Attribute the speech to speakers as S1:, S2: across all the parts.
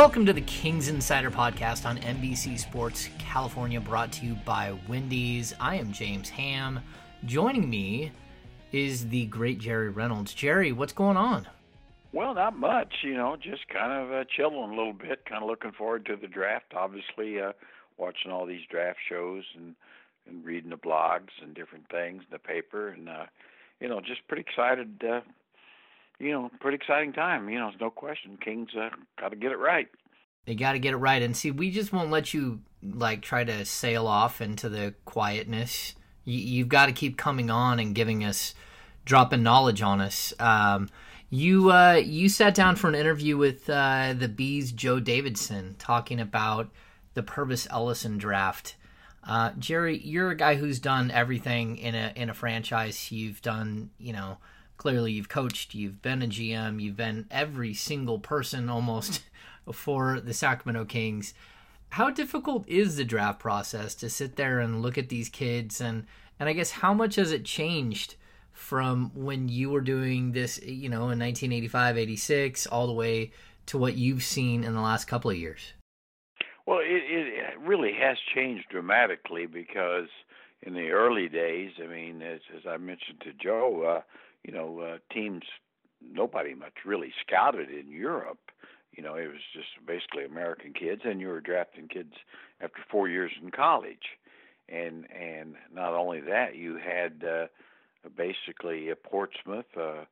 S1: Welcome to the Kings Insider Podcast on NBC Sports California, brought to you by Wendy's. I am James Ham. Joining me is the great Jerry Reynolds. Jerry, what's going on?
S2: Well, not much, you know, just kind of uh, chilling a little bit, kind of looking forward to the draft. Obviously, uh, watching all these draft shows and and reading the blogs and different things, in the paper, and uh, you know, just pretty excited. Uh, you know, pretty exciting time. You know, there's no question. Kings uh, got to get it right.
S1: They got to get it right. And see, we just won't let you like try to sail off into the quietness. You, you've got to keep coming on and giving us, dropping knowledge on us. Um, you uh, you sat down for an interview with uh, the Bees, Joe Davidson, talking about the Pervis Ellison draft. Uh, Jerry, you're a guy who's done everything in a in a franchise. You've done, you know, clearly you've coached, you've been a GM, you've been every single person almost for the Sacramento Kings. How difficult is the draft process to sit there and look at these kids and and I guess how much has it changed from when you were doing this, you know, in 1985, 86 all the way to what you've seen in the last couple of years?
S2: Well, it, it really has changed dramatically because in the early days, I mean, as, as I mentioned to Joe, uh, you know, uh, teams, nobody much really scouted in Europe. You know, it was just basically American kids, and you were drafting kids after four years in college, and and not only that, you had uh, basically uh, Portsmouth, uh,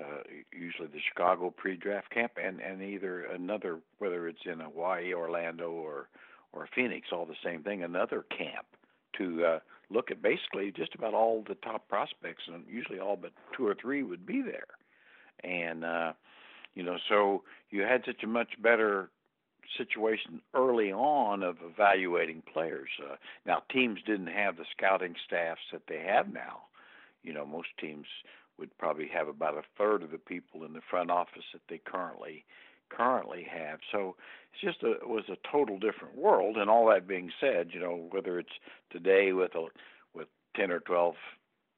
S2: uh, usually the Chicago pre-draft camp, and and either another, whether it's in Hawaii, Orlando, or or Phoenix, all the same thing, another camp to uh, look at basically just about all the top prospects, and usually all but two or three would be there. And uh, you know, so you had such a much better situation early on of evaluating players. Uh, now, teams didn't have the scouting staffs that they have now. You know, most teams would probably have about a third of the people in the front office that they currently currently have. So it's just a, it was a total different world. And all that being said, you know, whether it's today with a with ten or twelve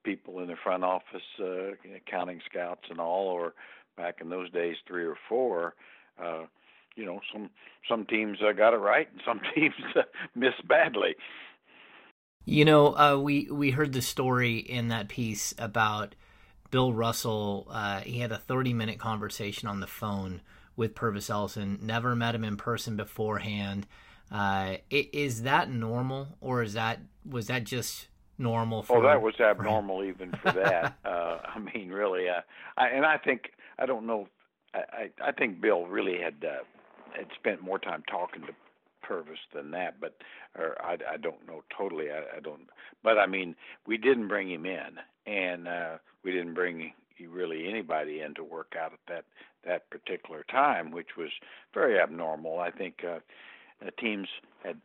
S2: people in the front office, uh, counting scouts and all, or back in those days three or four, uh, you know, some some teams uh, got it right and some teams uh, missed badly.
S1: You know, uh, we we heard the story in that piece about Bill Russell. Uh, he had a thirty minute conversation on the phone with Pervis Ellison. Never met him in person beforehand. Uh, is that normal, or is that was that just normal? For,
S2: oh, that was abnormal even for that. uh, I mean, really, uh, I, and I think I don't know. I I, I think Bill really had uh, had spent more time talking to Pervis than that, but or I, I don't know totally. I, I don't, but I mean, we didn't bring him in, and uh, we didn't bring really anybody in to work out at that that particular time, which was very abnormal. I think uh, teams had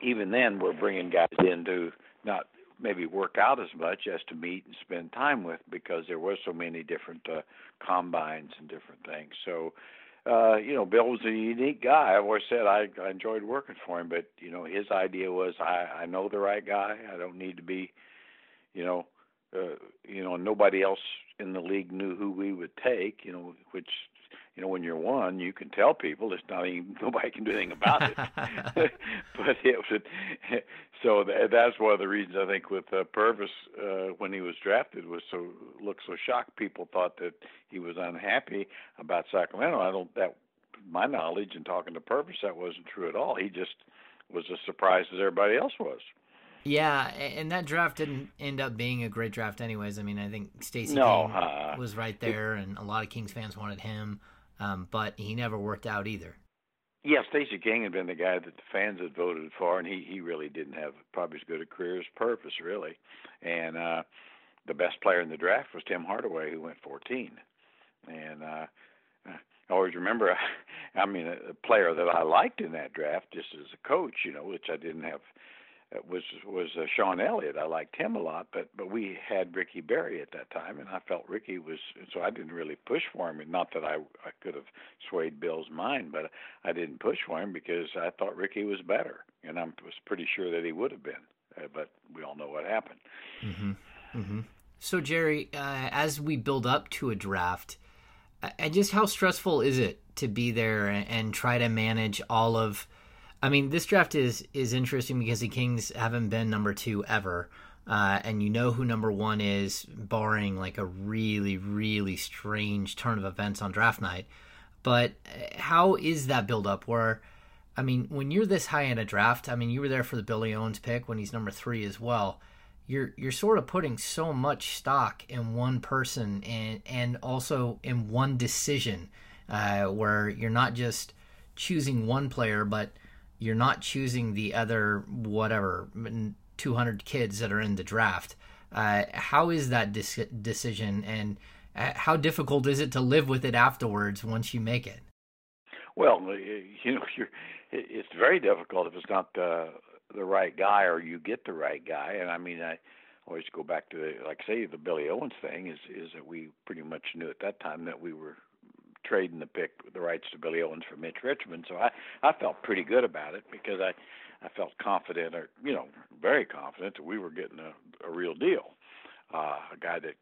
S2: even then were bringing guys in to not maybe work out as much as to meet and spend time with because there were so many different uh, combines and different things. So, uh, you know, Bill was a unique guy. I've always said I, I enjoyed working for him, but you know, his idea was I, I know the right guy. I don't need to be, you know, uh, you know, nobody else in the league knew who we would take. You know, which you know, when you're one, you can tell people it's not even nobody can do anything about it. but it was so that, that's one of the reasons I think with uh, Pervis uh, when he was drafted was so looked so shocked. People thought that he was unhappy about Sacramento. I don't that my knowledge and talking to Pervis that wasn't true at all. He just was as surprised as everybody else was.
S1: Yeah, and that draft didn't end up being a great draft, anyways. I mean, I think Stacy
S2: no,
S1: King
S2: uh,
S1: was right there, and a lot of Kings fans wanted him, um, but he never worked out either.
S2: Yeah, Stacey King had been the guy that the fans had voted for, and he he really didn't have probably as good a career as Pervis, really. And uh, the best player in the draft was Tim Hardaway, who went 14. And uh, I always remember, I mean, a player that I liked in that draft, just as a coach, you know, which I didn't have was was uh, Sean Elliott. I liked him a lot, but but we had Ricky Berry at that time, and I felt Ricky was so I didn't really push for him. And not that I I could have swayed Bill's mind, but I didn't push for him because I thought Ricky was better, and I was pretty sure that he would have been. Uh, but we all know what happened.
S1: Mm-hmm. Mm-hmm. So Jerry, uh, as we build up to a draft, and just how stressful is it to be there and, and try to manage all of I mean, this draft is is interesting because the Kings haven't been number two ever, uh, and you know who number one is, barring like a really really strange turn of events on draft night. But uh, how is that build up? Where, I mean, when you're this high in a draft, I mean, you were there for the Billy Owens pick when he's number three as well. You're you're sort of putting so much stock in one person and and also in one decision, uh, where you're not just choosing one player, but you're not choosing the other whatever 200 kids that are in the draft. Uh, how is that dis- decision, and uh, how difficult is it to live with it afterwards once you make it?
S2: Well, you know, it's very difficult if it's not the the right guy or you get the right guy. And I mean, I always go back to the, like say the Billy Owens thing is is that we pretty much knew at that time that we were trading the pick, the rights to Billy Owens for Mitch Richmond. So I I felt pretty good about it because I I felt confident, or you know, very confident that we were getting a, a real deal, uh, a guy that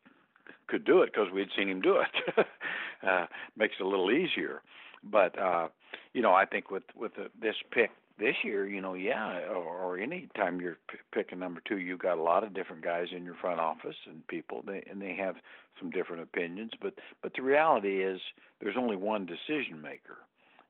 S2: could do it because we'd seen him do it. uh, makes it a little easier, but uh, you know, I think with with the, this pick this year, you know, yeah, or, or any time you're p- picking number two, you've got a lot of different guys in your front office and people, they, and they have some different opinions. But but the reality is, there's only one decision maker,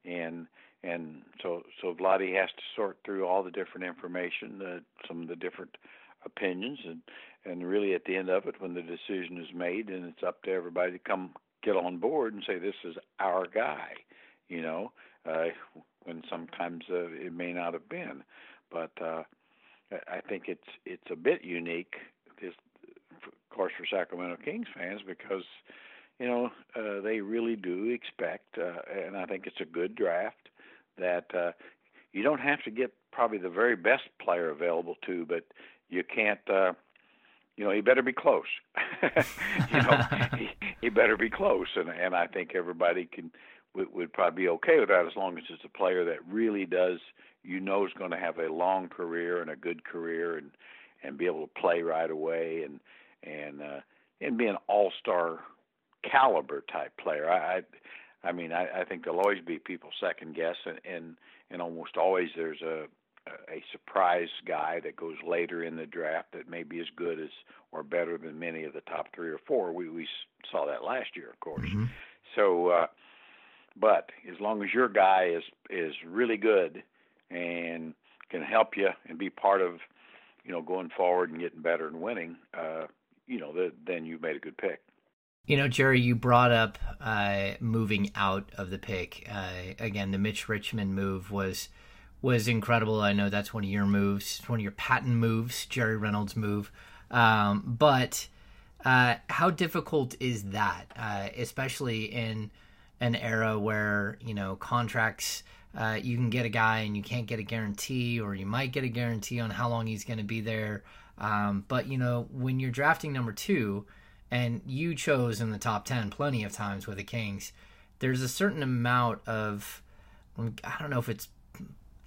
S2: and and so so Vlade has to sort through all the different information, uh, some of the different opinions, and and really at the end of it, when the decision is made, and it's up to everybody to come get on board and say this is our guy, you know. Uh, when sometimes uh, it may not have been. But uh, I think it's it's a bit unique, this, of course, for Sacramento Kings fans because you know uh, they really do expect, uh, and I think it's a good draft that uh, you don't have to get probably the very best player available to, but you can't. Uh, you know, he better be close. you know, he, he better be close, and and I think everybody can would, would probably be okay with that as long as it's a player that really does you know is going to have a long career and a good career and and be able to play right away and and uh, and be an all star caliber type player. I I, I mean I, I think there'll always be people second guess and, and and almost always there's a a surprise guy that goes later in the draft that may be as good as or better than many of the top three or four. We we saw that last year, of course. Mm-hmm. So uh, but as long as your guy is is really good and can help you and be part of, you know, going forward and getting better and winning, uh, you know, the, then you've made a good pick.
S1: You know, Jerry, you brought up uh, moving out of the pick. Uh, again, the Mitch Richmond move was was incredible. I know that's one of your moves, one of your patent moves, Jerry Reynolds' move. Um, but uh, how difficult is that, uh, especially in an era where you know contracts uh, you can get a guy and you can't get a guarantee or you might get a guarantee on how long he's going to be there Um, but you know, when you're drafting number two, and you chose in the top ten plenty of times with the Kings, there's a certain amount of I don't know if it's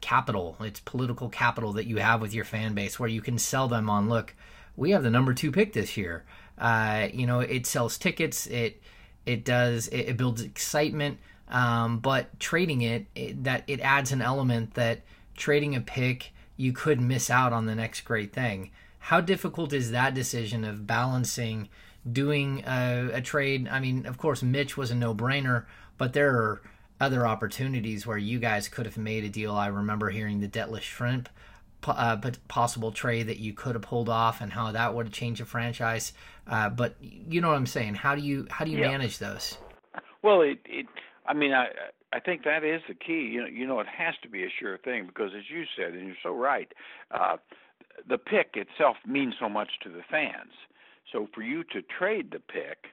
S1: capital, it's political capital that you have with your fan base where you can sell them on look, we have the number two pick this year. Uh, you know, it sells tickets, it it does it, it builds excitement, um, but trading it, it that it adds an element that trading a pick you could miss out on the next great thing. How difficult is that decision of balancing doing a, a trade? I mean, of course, Mitch was a no brainer, but there are other opportunities where you guys could have made a deal. I remember hearing the Detlef Schrempf uh, possible trade that you could have pulled off and how that would have changed a franchise. Uh, but you know what I'm saying? How do you how do you yeah. manage those?
S2: Well, it, it I mean I I think that is the key. You know, you know it has to be a sure thing because as you said, and you're so right, uh, the pick itself means so much to the fans. So for you to trade the pick,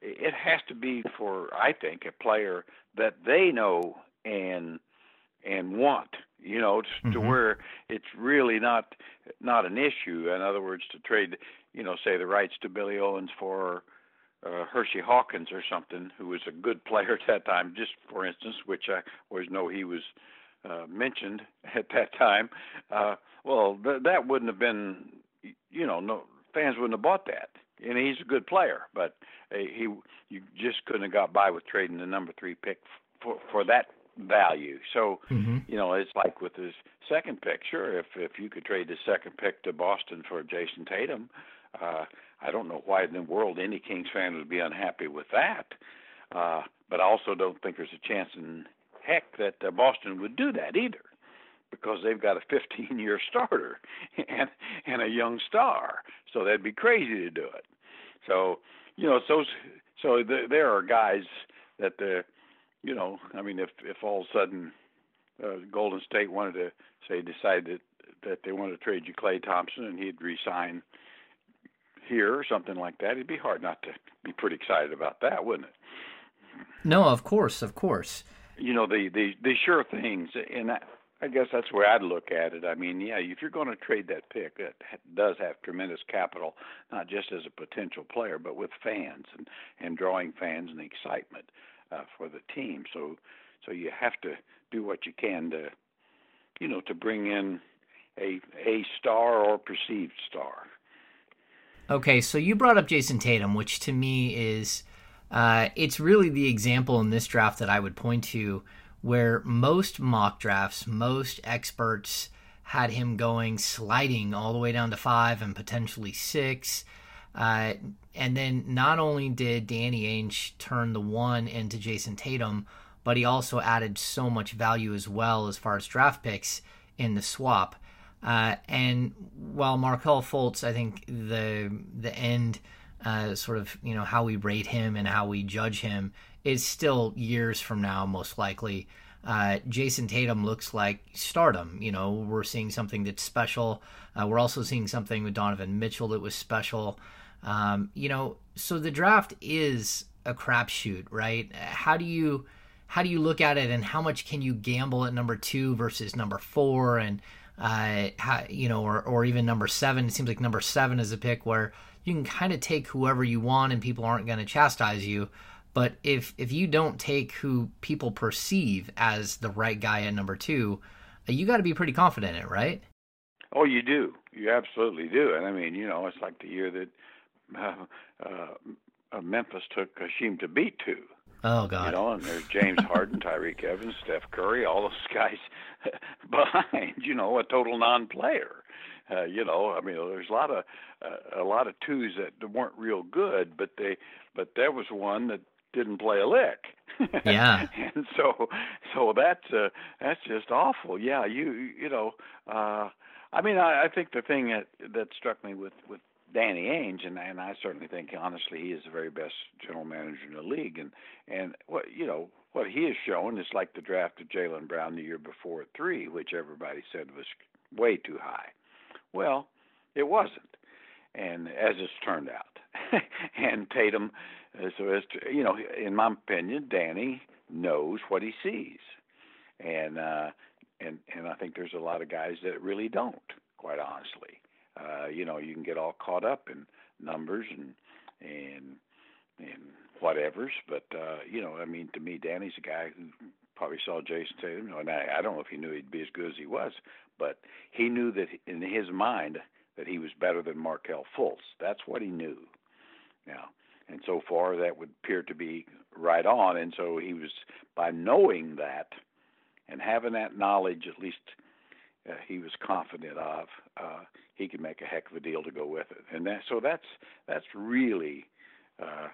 S2: it has to be for I think a player that they know and and want you know to, mm-hmm. to where it's really not not an issue in other words to trade you know say the rights to Billy Owens for uh, Hersey Hawkins or something who was a good player at that time just for instance which I always know he was uh, mentioned at that time uh well th- that wouldn't have been you know no fans wouldn't have bought that and he's a good player, but uh, he you just couldn't have got by with trading the number three pick for for that value. So mm-hmm. you know, it's like with his second pick. Sure, if if you could trade the second pick to Boston for Jayson Tatum, uh, I don't know why in the world any Kings fan would be unhappy with that. Uh, but I also don't think there's a chance in heck that uh, Boston would do that either because they've got a 15 year starter and and a young star so that'd be crazy to do it so you know so so the, there are guys that the you know i mean if if all of a sudden uh, golden state wanted to say decide that that they wanted to trade you Klay thompson and he'd resign here or something like that it'd be hard not to be pretty excited about that wouldn't it?
S1: No of course of course.
S2: You know the the the sure things and that I guess that's where I'd look at it. I mean, yeah, if you're going to trade that pick, it does have tremendous capital, not just as a potential player, but with fans and and drawing fans and excitement uh, for the team. So, so you have to do what you can to, you know, to bring in a a star or perceived star.
S1: Okay, so you brought up Jayson Tatum, which to me is, uh, it's really the example in this draft that I would point to where most mock drafts, most experts had him going sliding all the way down to five and potentially six. Uh, and then not only did Danny Ainge turn the one into Jayson Tatum, but he also added so much value as well as far as draft picks in the swap. Uh, and while Markelle Fultz, I think the the end uh, sort of you know how we rate him and how we judge him is still years from now, most likely. Uh, Jayson Tatum looks like stardom. You know, we're seeing something that's special. Uh, we're also seeing something with Donovan Mitchell that was special. Um, you know, so the draft is a crapshoot, right? How do you how do you look at it, and how much can you gamble at number two versus number four, and uh, how, you know, or or even number seven? It seems like number seven is a pick where you can kind of take whoever you want, and people aren't going to chastise you. But if if you don't take who people perceive as the right guy at number two, uh, you got to be pretty confident in it, right?
S2: Oh, you do. You absolutely do. And I mean, you know, it's like the year that uh, uh, Memphis took Hasheem Thabeet to.
S1: Oh God!
S2: You know, and there's James Harden, Tyreke Evans, Steph Curry, all those guys behind. You know, a total non-player. Uh, you know, I mean, there's a lot of uh, a lot of twos that weren't real good, but they but there was one that didn't play a lick.
S1: Yeah.
S2: and so so that's uh, that's just awful. Yeah, you you know, uh I mean I, I think the thing that that struck me with with Danny Ainge and and I certainly think honestly he is the very best general manager in the league and and what you know what he has shown is like the draft of Jaylen Brown the year before at three, which everybody said was way too high. Well, it wasn't, and as it's turned out, and Tatum uh, so as to, you know, in my opinion, Danny knows what he sees, and uh, and and I think there's a lot of guys that really don't, quite honestly. Uh, you know, you can get all caught up in numbers and and and whatever's, but uh, you know, I mean, to me, Danny's a guy who probably saw Jayson Tatum. And I, I don't know if he knew he'd be as good as he was, but he knew that in his mind that he was better than Markelle Fultz. That's what he knew. Now, and so far that would appear to be right on. And so he was by knowing that and having that knowledge, at least uh, he was confident of, uh, he could make a heck of a deal to go with it. And that so that's that's really uh,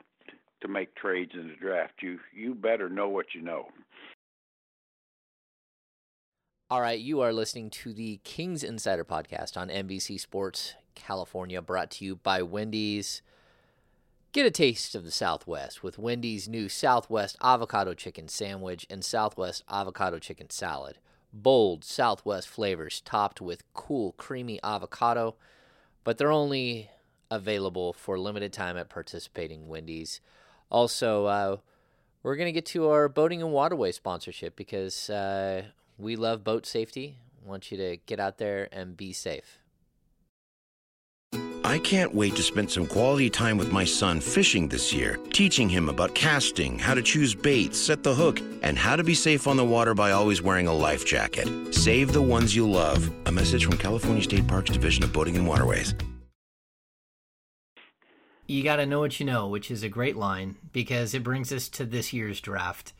S2: to make trades in the draft. You you better know what you know.
S3: All right, you are listening to the Kings Insider Podcast on NBC Sports California, brought to you by Wendy's. Get a taste of the Southwest with Wendy's new Southwest Avocado Chicken Sandwich and Southwest Avocado Chicken Salad. Bold Southwest flavors topped with cool, creamy avocado, but they're only available for limited time at participating Wendy's. Also, uh, we're going to get to our boating and waterway sponsorship because uh, we love boat safety. I want you to get out there and be safe.
S4: I can't wait to spend some quality time with my son fishing this year, teaching him about casting, how to choose baits, set the hook, and how to be safe on the water by always wearing a life jacket. Save the ones you love. A message from California State Parks Division of Boating and Waterways.
S1: You got to know what you know, which is a great line because it brings us to this year's draft.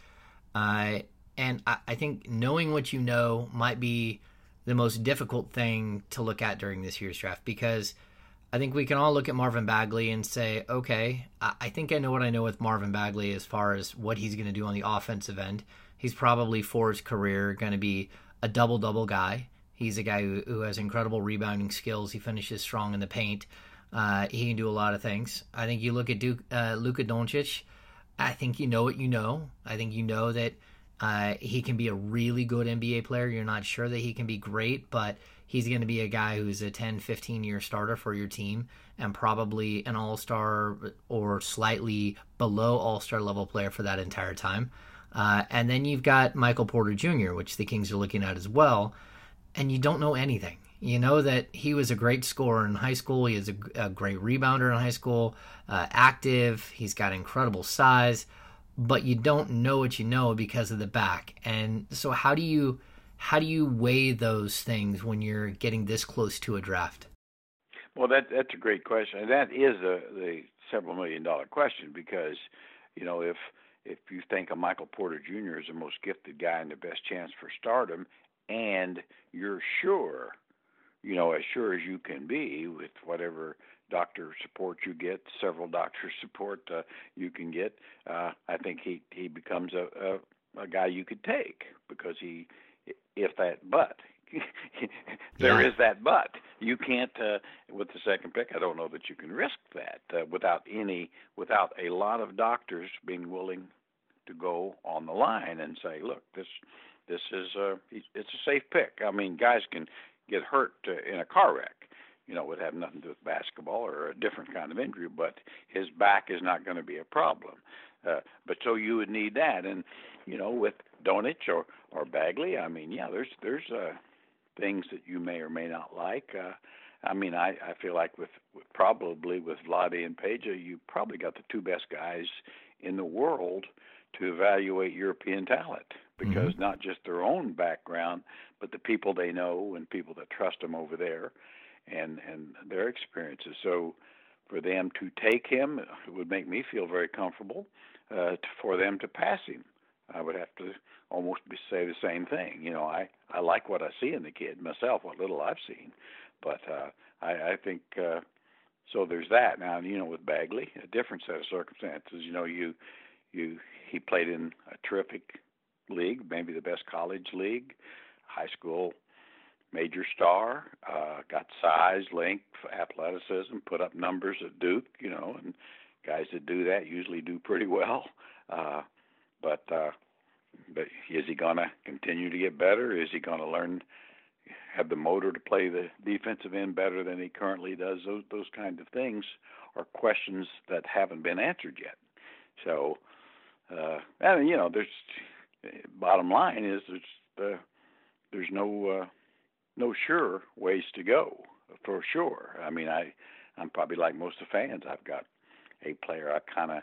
S1: Uh, and I, I think knowing what you know might be the most difficult thing to look at during this year's draft because – I think we can all look at Marvin Bagley and say, okay, I think I know what I know with Marvin Bagley as far as what he's going to do on the offensive end. He's probably for his career going to be a double double guy. He's a guy who, who, has incredible rebounding skills. He finishes strong in the paint. Uh, he can do a lot of things. I think you look at Duke, uh, Luka Doncic. I think you know what you know. I think you know that uh, he can be a really good NBA player. You're not sure that he can be great, but he's going to be a guy who's a 10, 15 year starter for your team and probably an all star or slightly below all star level player for that entire time. Uh, and then you've got Michael Porter Jr., which the Kings are looking at as well. And you don't know anything. You know that he was a great scorer in high school. He is a, a great rebounder in high school, uh, active. He's got incredible size, but you don't know what you know because of the back. And so, how do you how do you weigh those things when you're getting this close to a draft?
S2: Well, that that's a great question, and that is a, the several million dollar question because, you know, if if you think of Michael Porter Jr. as the most gifted guy and the best chance for stardom, and you're sure, you know, as sure as you can be with whatever doctor support you get, several doctor support uh, you can get, uh, I think he he becomes a, a a guy you could take because he if that but. There
S3: Yeah.
S2: is that but. You can't uh, with the second pick i don't know that you can risk that uh, without any without a lot of doctors being willing to go on the line and say look this this is uh it's a safe pick. I mean guys can get hurt uh, in a car wreck. You know it would have nothing to do with basketball or a different kind of injury but his back is not going to be a problem uh, but so you would need that and you know with Doncic or or Bagley. I mean, yeah, there's there's uh, things that you may or may not like. Uh, I mean, I I feel like with, with probably with Vlade and Peja, you probably got the two best guys in the world to evaluate European talent because not just their own background, but the people they know and people that trust them over there, and and their experiences. So for them to take him, it would make me feel very comfortable. Uh, to, for them to pass him, I would have to almost be, say the same thing. You know, I I like what I see in the kid myself, what little I've seen, but uh, I I think uh, so. There's that now. You know, with Bagley, a different set of circumstances. You know, you you he played in a terrific league, maybe the best college league, high school major star, uh, got size, length, athleticism, put up numbers at Duke, you know, and guys that do that usually do pretty well. Uh, but uh, but is he going to continue to get better? Is he going to learn have the motor to play the defensive end better than he currently does? Those those kinds of things are questions that haven't been answered yet. So, uh, and you know, there's bottom line is there's uh, there's no uh, no sure ways to go for sure. I mean, I I'm probably like most of the fans. I've got a player I kind of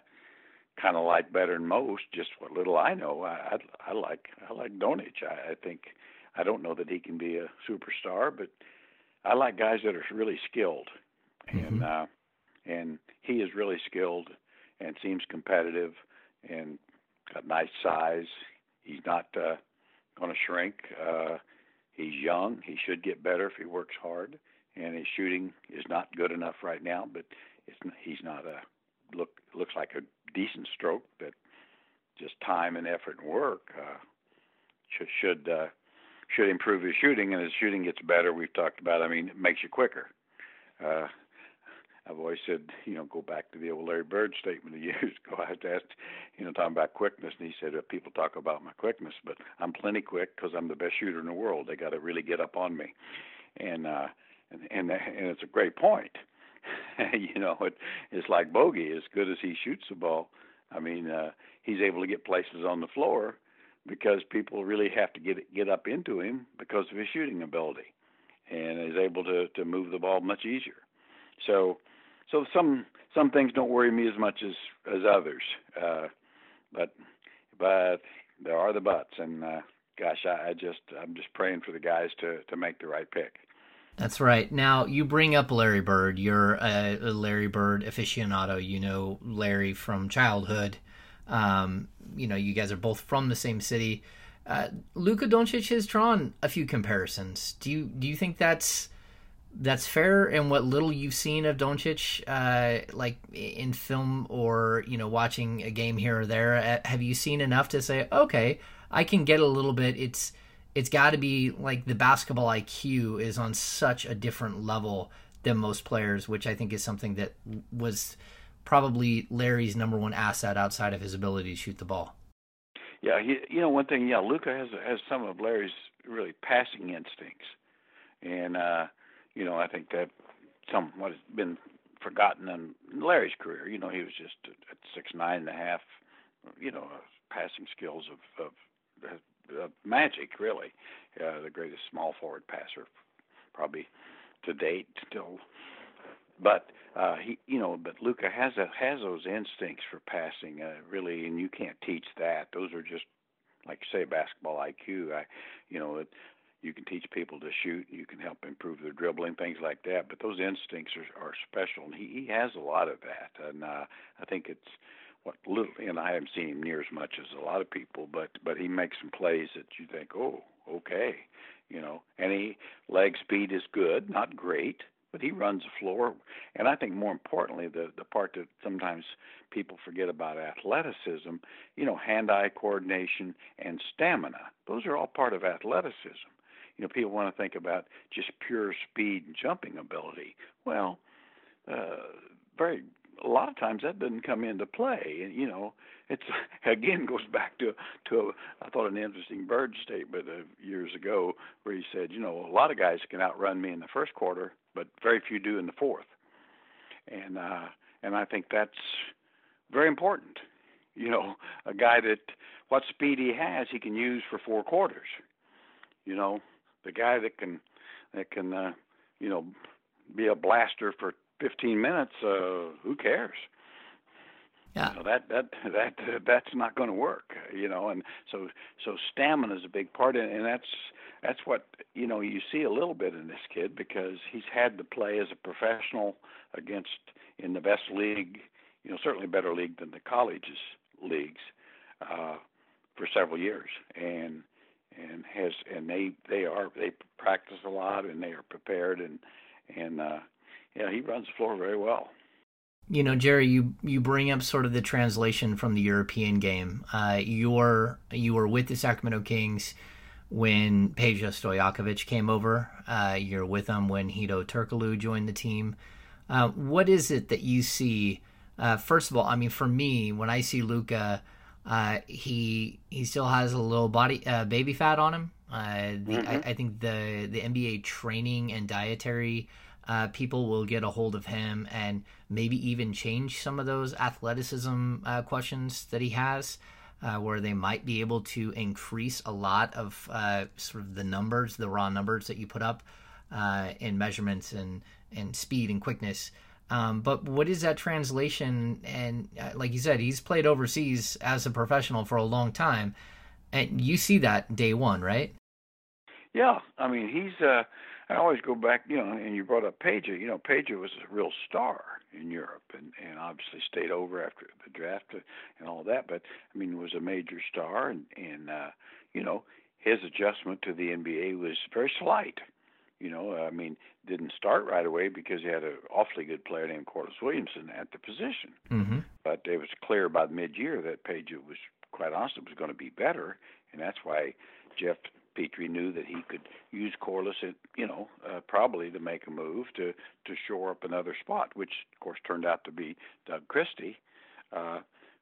S2: kind of like better than most. Just what little I know, I I, I like I like Doncic. I, I think I don't know that he can be a superstar, but I like guys that are really skilled, mm-hmm. and uh, and he is really skilled and seems competitive and got nice size. He's not uh, going to shrink. Uh, he's young. He should get better if he works hard. And his shooting is not good enough right now, but it's he's not a look looks like a decent stroke. But just time and effort and work uh, should should uh, should improve his shooting. And his shooting gets better. We've talked about. I mean, it makes you quicker. Uh, I've always said, you know, go back to the old Larry Bird statement he used. Go ahead to ask, you know, talking about quickness, and he said, uh, people talk about my quickness, but I'm plenty quick because I'm the best shooter in the world. They got to really get up on me, and uh, and and, and it's a great point. you know, it, it's like Bogi. As good as he shoots the ball, I mean, uh, he's able to get places on the floor because people really have to get get up into him because of his shooting ability, and is able to to move the ball much easier. So so some some things don't worry me as much as as others, uh, but but there are the buts, and uh, gosh, I, I just I'm just praying for the guys to to make the right pick.
S1: That's right. Now you bring up Larry Bird. You're a, Larry Bird aficionado. You know Larry from childhood. Um, you know you guys are both from the same city. Uh, Luka Doncic has drawn a few comparisons. Do you do you think that's that's fair and what little you've seen of Doncic, uh, like in film or you know watching a game here or there, uh, have you seen enough to say, okay, I can get a little bit. It's it's got to be like the basketball IQ is on such a different level than most players, which I think is something that was probably Larry's number one asset outside of his ability to shoot the ball.
S2: Yeah, he, you know one thing. Yeah, Luka has has some of Larry's really passing instincts, and uh, you know, I think that some what has been forgotten in Larry's career. You know, he was just at six nine and a half. You know, passing skills of of, of magic, really. Uh, the greatest small forward passer, probably to date, still. But uh, he, you know, but Luka has a, has those instincts for passing, uh, really, and you can't teach that. Those are just like say basketball IQ. I, you know, it, you can teach people to shoot. You can help improve their dribbling, things like that. But those instincts are, are special, and he, he has a lot of that. And uh, I think it's what little, and I haven't seen him near as much as a lot of people, but but he makes some plays that you think, oh, okay, you know. And he leg speed is good, not great, but he runs the floor. And I think more importantly, the the part that sometimes people forget about athleticism, you know, hand-eye coordination and stamina. Those are all part of athleticism you know, people want to think about just pure speed and jumping ability. Well, uh, very a lot of times that doesn't come into play. And you know, it's again goes back to to a, I thought an interesting Bird statement of years ago where he said, you know, a lot of guys can outrun me in the first quarter, but very few do in the fourth. And uh, and I think that's very important. You know, a guy that what speed he has, he can use for four quarters. You know, the guy that can that can uh, you know be a blaster for 15 minutes, uh, who cares?
S1: Yeah.
S2: Know, that that that uh, that's not going to work, you know, and so so stamina is a big part, and, and that's that's what you know you see a little bit in this kid because he's had to play as a professional against in the best league, you know, certainly better league than the colleges leagues uh, for several years, and and has and they they are they practice a lot and they are prepared and and uh yeah he runs the floor very well
S1: you know jerry you you bring up sort of the translation from the european game uh you're you were with the sacramento kings when Peja Stojakovic came over uh you're with them when Hedo Turkoglu joined the team uh, what is it that you see uh first of all i mean for me when i see Luka, uh, he he still has a little body uh, baby fat on him. Uh, the, mm-hmm. I, I, think the the NBA training and dietary uh, people will get a hold of him and maybe even change some of those athleticism uh, questions that he has, uh, where they might be able to increase a lot of sort of the numbers, the raw numbers that you put up. uh, in measurements and and speed and quickness. Um, but what is that translation? And uh, like you said, he's played overseas as a professional for a long time, and you see that day one, right?
S2: Yeah, I mean he's. I always go back, you know, and you brought up Peja. You know, Peja was a real star in Europe, and and obviously stayed over after the draft and all that. But I mean, was a major star, and and uh, you know, his adjustment to the NBA was very slight. You know, I mean, didn't start right away because he had an awfully good player named Corliss Williamson at the position.
S1: Mm-hmm.
S2: But it was clear by mid-year that Peja was, quite honestly, was going to be better, and that's why Geoff Petrie knew that he could use Corliss, at, you know, uh, probably to make a move to to shore up another spot, which of course turned out to be Doug Christie, uh,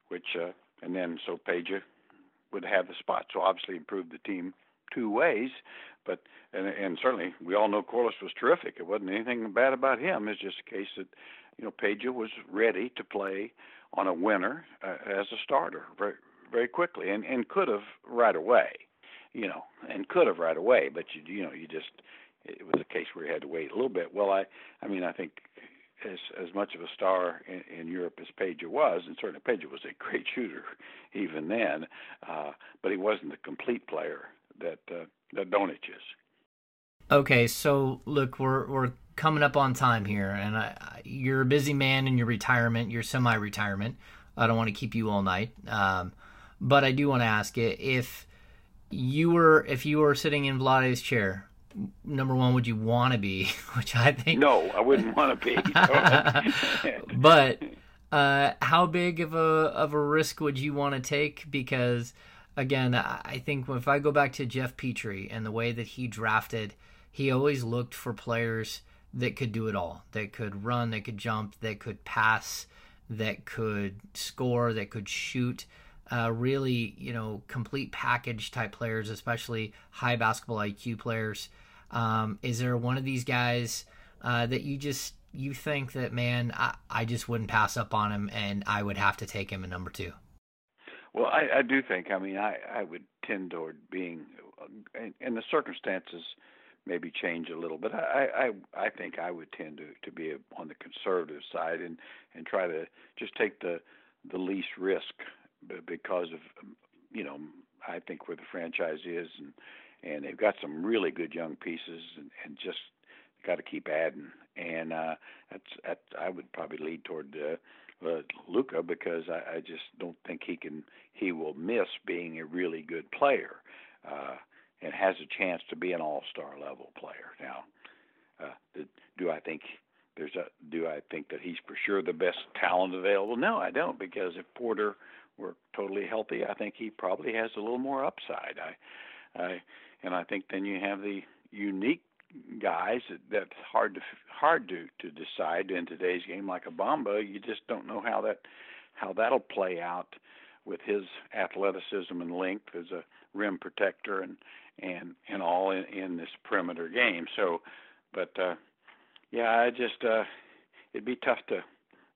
S2: which uh, and then so Peja would have the spot. So obviously improved the team two ways, but and and certainly we all know Corliss was terrific. It wasn't anything bad about him. It's just a case that you know Peja was ready to play on a winner uh, as a starter very very quickly and and could have right away, you know, and could have right away. But you you know you just it was a case where you had to wait a little bit. Well, I I mean I think as as much of a star in, in Europe as Peja was, and certainly Peja was a great shooter even then, uh, but he wasn't the complete player that uh, that Doncic is.
S1: Okay, so look, we're we're coming up on time here, and I, you're a busy man in your retirement, your semi-retirement. I don't want to keep you all night, um, but I do want to ask you if you were if you were sitting in Vlade's chair. Number one, would you want to be? Which I think
S2: no, I wouldn't want to be.
S1: but uh, how big of a of a risk would you want to take? Because again, I think if I go back to Geoff Petrie and the way that he drafted, he always looked for players that could do it all. That could run, that could jump, that could pass, that could score, that could shoot. Uh, really, you know, complete package type players, especially high basketball IQ players. Um, is there one of these guys uh, that you just you think that man, I, I just wouldn't pass up on him, and I would have to take him at number two?
S2: Well, I, I do think. I mean, I I would tend toward being, and, and the circumstances maybe change a little, but I I I think I would tend to to be on the conservative side and and try to just take the the least risk because of you know I think where the franchise is and and they've got some really good young pieces and and just got to keep adding and uh that's that I would probably lead toward uh uh, Luka because I, I just don't think he can he will miss being a really good player uh, and has a chance to be an all star level player. Now, uh, do I think there's a do I think that he's for sure the best talent available? No, I don't because if Porter were totally healthy, I think he probably has a little more upside. I, I and I think then you have the unique guys that, that's hard to hard to to decide in today's game like a Bamba. You just don't know how that how that'll play out with his athleticism and length as a rim protector and and and all in, in this perimeter game. So, but uh, yeah, I just uh, it'd be tough to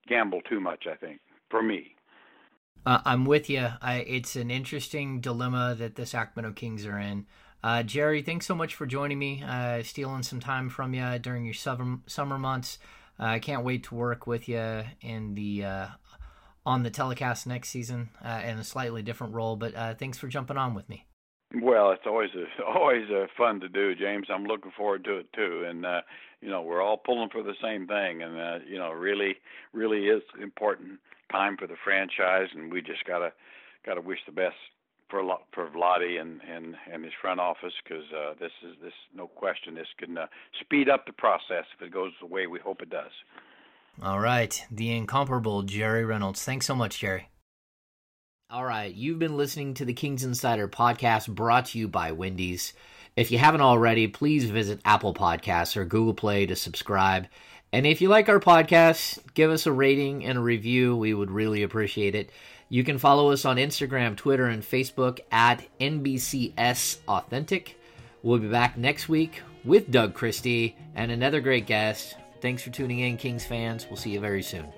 S2: gamble too much. I think for me.
S1: Uh, I'm with you. I, it's an interesting dilemma that the Sacramento Kings are in. Uh, Jerry, thanks so much for joining me, uh, stealing some time from you during your summer summer months. Uh, I can't wait to work with you in the uh, on the telecast next season uh, in a slightly different role. But uh, thanks for jumping on with me.
S2: Well, it's always a, always a fun to do, James. I'm looking forward to it too. And you know, we're all pulling for the same thing, and you know, really, really is important time for the franchise, and we just gotta gotta wish the best for for Vlade and and and his front office because uh, this is this no question this can uh, speed up the process if it goes the way we hope it does.
S1: All right, the incomparable Jerry Reynolds. Thanks so much, Jerry. All right, you've been listening to the Kings Insider podcast brought to you by Wendy's. If you haven't already, please visit Apple Podcasts or Google Play to subscribe. And if you like our podcast, give us a rating and a review. We would really appreciate it. You can follow us on Instagram, Twitter, and Facebook at NBCS Authentic. We'll be back next week with Doug Christie and another great guest. Thanks for tuning in, Kings fans. We'll see you very soon.